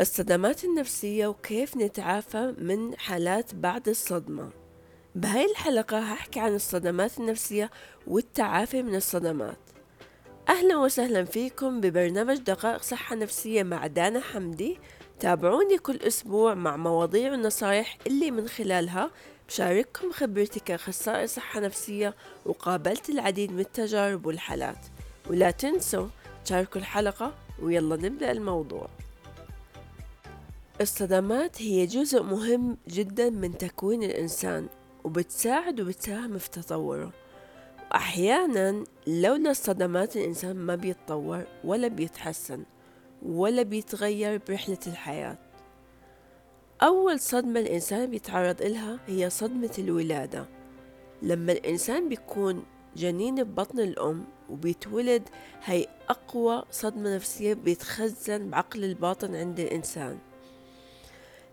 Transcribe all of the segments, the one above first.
الصدمات النفسية وكيف نتعافى من حالات بعد الصدمة. بهاي الحلقة هحكي عن الصدمات النفسية والتعافي من الصدمات. أهلا وسهلا فيكم ببرنامج دقائق صحة نفسية مع دانا حمدي. تابعوني كل أسبوع مع مواضيع ونصايح اللي من خلالها بشارككم خبرتي كأخصائي صحة نفسية وقابلت العديد من التجارب والحالات. ولا تنسوا تشاركوا الحلقة ويلا نبدأ الموضوع. الصدمات هي جزء مهم جدا من تكوين الإنسان وبتساعد وبتساهم في تطوره. أحيانا لولا الصدمات الإنسان ما بيتطور ولا بيتحسن ولا بيتغير برحلة الحياة. أول صدمة الإنسان بيتعرض إلها هي صدمة الولادة. لما الإنسان بيكون جنين ببطن الأم وبيتولد هي أقوى صدمة نفسية بيتخزن بعقل الباطن عند الإنسان.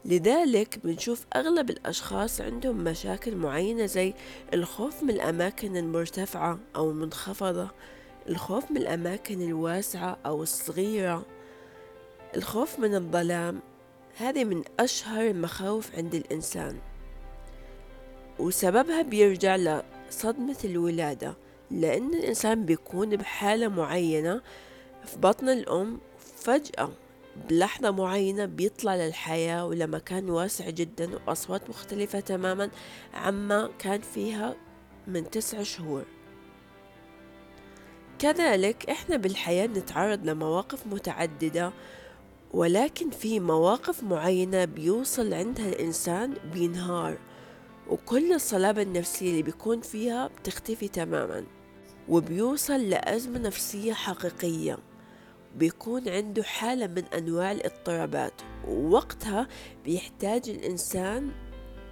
لذلك بنشوف أغلب الأشخاص عندهم مشاكل معينة زي الخوف من الأماكن المرتفعة أو المنخفضة الخوف من الأماكن الواسعة أو الصغيرة الخوف من الظلام. هذه من أشهر المخاوف عند الإنسان. وسببها بيرجع لصدمة الولادة لأن الإنسان بيكون بحالة معينة في بطن الأم فجأة. بلحظة معينة بيطلع للحياة ولمكان واسع جدا وأصوات مختلفة تماما عما كان فيها من تسع شهور. كذلك إحنا بالحياة نتعرض لمواقف متعددة ولكن في مواقف معينة بيوصل عندها الإنسان بينهار وكل الصلابة النفسية اللي بيكون فيها بتختفي تماما وبيوصل لأزمة نفسية حقيقية. بيكون عنده حالة من أنواع الاضطرابات ووقتها بيحتاج الإنسان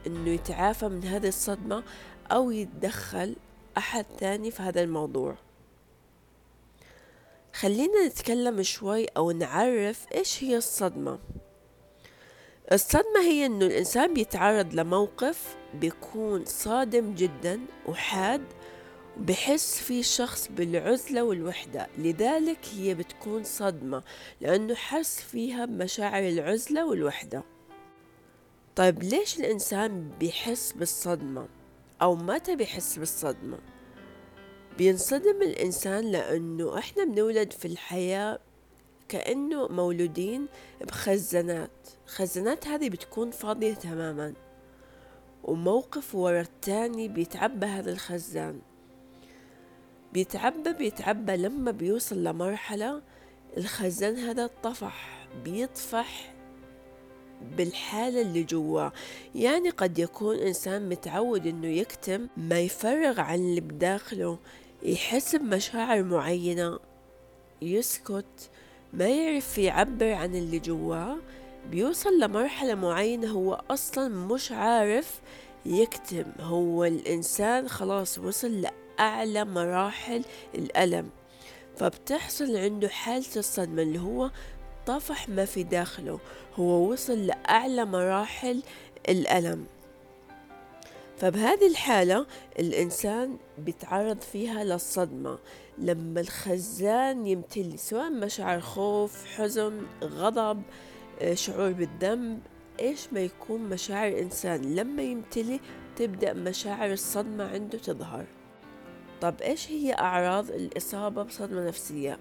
إنه يتعافى من هذه الصدمة أو يتدخل أحد ثاني في هذا الموضوع. خلينا نتكلم شوي أو نعرف إيش هي الصدمة. الصدمة هي إنه الإنسان بيتعرض لموقف بيكون صادم جدا وحاد بحس في شخص بالعزلة والوحدة لذلك هي بتكون صدمة لأنه حس فيها بمشاعر العزلة والوحدة. طيب ليش الإنسان بيحس بالصدمة؟ أو متى بيحس بالصدمة؟ بينصدم الإنسان لأنه إحنا بنولد في الحياة كأنه مولودين بخزانات. خزانات هذه بتكون فاضية تماما وموقف ورا التاني بيتعبى هذا الخزان. بيتعبى بيتعبى لما بيوصل لمرحلة الخزان هذا طفح بيطفح بالحالة اللي جواه يعني قد يكون إنسان متعود إنه يكتم ما يفرغ عن اللي بداخله يحس بمشاعر معينة يسكت ما يعرف يعبر عن اللي جواه بيوصل لمرحلة معينة هو أصلا مش عارف يكتم. هو الإنسان خلاص وصل أعلى مراحل الألم فبتحصل عنده حالة الصدمة اللي هو طفح ما في داخله هو وصل لأعلى مراحل الألم. فبهذه الحالة الإنسان بيتعرض فيها للصدمة لما الخزان يمتلي سواء مشاعر خوف حزن غضب آه، شعور بالذنب إيش ما يكون مشاعر الإنسان لما يمتلي تبدأ مشاعر الصدمة عنده تظهر. طب إيش هي أعراض الإصابة بصدمة نفسية؟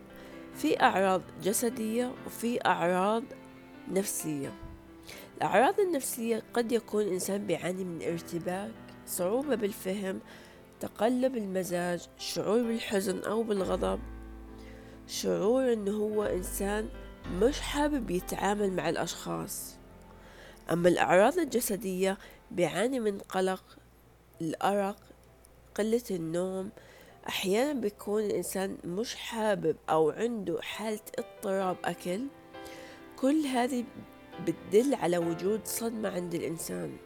في أعراض جسدية وفي أعراض نفسية. الأعراض النفسية قد يكون الإنسان بيعاني من ارتباك صعوبة بالفهم تقلب المزاج شعور بالحزن أو بالغضب. شعور إنه هو إنسان مش حابب يتعامل مع الأشخاص. أما الأعراض الجسدية بيعاني من قلق الأرق قلة النوم أحيانا بيكون الإنسان مش حابب أو عنده حالة اضطراب أكل. كل هذه بتدل على وجود صدمة عند الإنسان.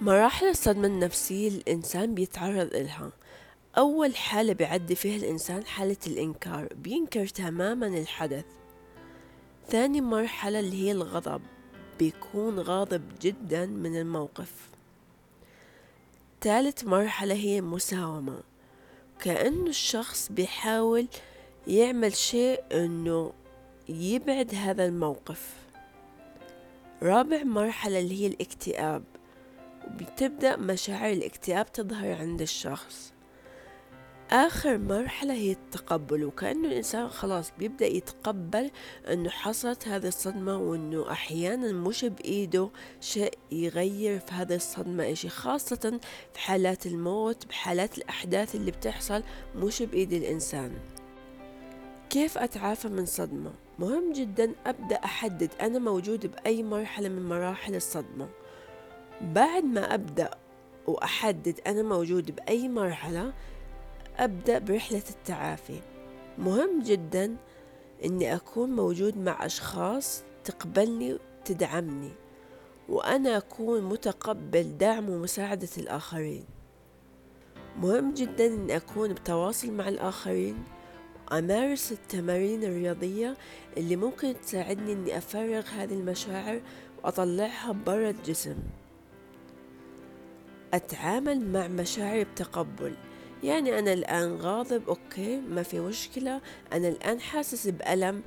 مراحل الصدمة النفسية الإنسان بيتعرض إلها أول حالة بيعدي فيها الإنسان حالة الإنكار بينكر تماما الحدث. ثاني مرحلة اللي هي الغضب بيكون غاضب جدا من الموقف. ثالث مرحلة هي المساومة كأنه الشخص بيحاول يعمل شيء إنه يبعد هذا الموقف. رابع مرحلة اللي هي الاكتئاب. بتبدأ مشاعر الاكتئاب تظهر عند الشخص. آخر مرحلة هي التقبل وكأنه الإنسان خلاص بيبدأ يتقبل أنه حصلت هذه الصدمة وأنه أحيانا مش بإيده شيء يغير في هذه الصدمة إشي خاصة في حالات الموت بحالات الأحداث اللي بتحصل مش بإيد الإنسان كيف أتعافى من صدمة؟ مهم جدا أبدأ أحدد أنا موجود بأي مرحلة من مراحل الصدمة بعد ما أبدأ وأحدد أنا موجود بأي مرحلة أبدأ برحلة التعافي. مهم جدا إني أكون موجود مع أشخاص تقبلني وتدعمني وأنا أكون متقبل دعم ومساعدة الآخرين. مهم جدا إني أكون بتواصل مع الآخرين أمارس التمارين الرياضية اللي ممكن تساعدني إني أفرغ هذه المشاعر وأطلعها برا الجسم. أتعامل مع مشاعري بتقبل يعني أنا الآن غاضب أوكي ما في مشكلة. أنا الآن حاسس بألم.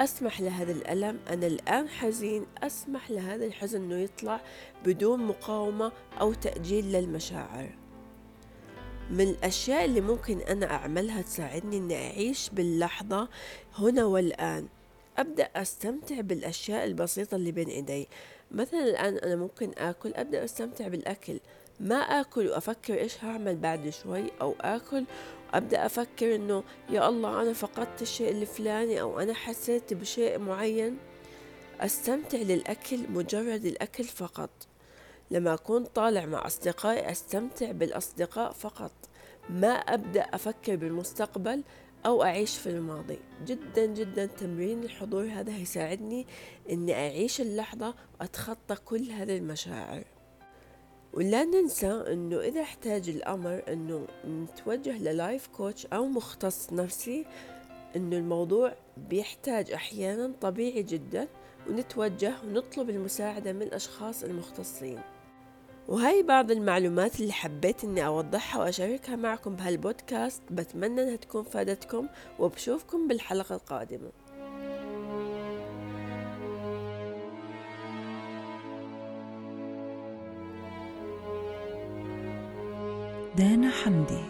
أسمح لهذا الألم. أنا الآن حزين. أسمح لهذا الحزن أنه يطلع بدون مقاومة أو تأجيل للمشاعر. من الأشياء اللي ممكن أنا أعملها تساعدني إني أعيش باللحظة هنا والآن. أبدأ أستمتع بالأشياء البسيطة اللي بين إيدي. مثلا الآن أنا ممكن آكل. أبدأ أستمتع بالأكل. ما آكل وأفكر إيش هعمل بعد شوي أو آكل وأبدأ أفكر إنه يا الله أنا فقدت الشيء الفلاني أو أنا حسيت بشيء معين. أستمتع للأكل مجرد الأكل فقط. لما أكون طالع مع أصدقائي أستمتع بالأصدقاء فقط. ما أبدأ أفكر بالمستقبل أو أعيش في الماضي. جدا جدا تمرين الحضور هذا هيساعدني أني أعيش اللحظة وأتخطى كل هذه المشاعر. ولا ننسى إنه إذا احتاج الأمر إنه نتوجه للايف كوتش أو مختص نفسي إنه الموضوع بيحتاج أحيانا طبيعي جدا ونتوجه ونطلب المساعدة من الاشخاص المختصين. وهي بعض المعلومات اللي حبيت إني أوضحها وأشاركها معكم بهالبودكاست. بتمنى إنها تكون فادتكم وبشوفكم بالحلقة القادمة. حمدي.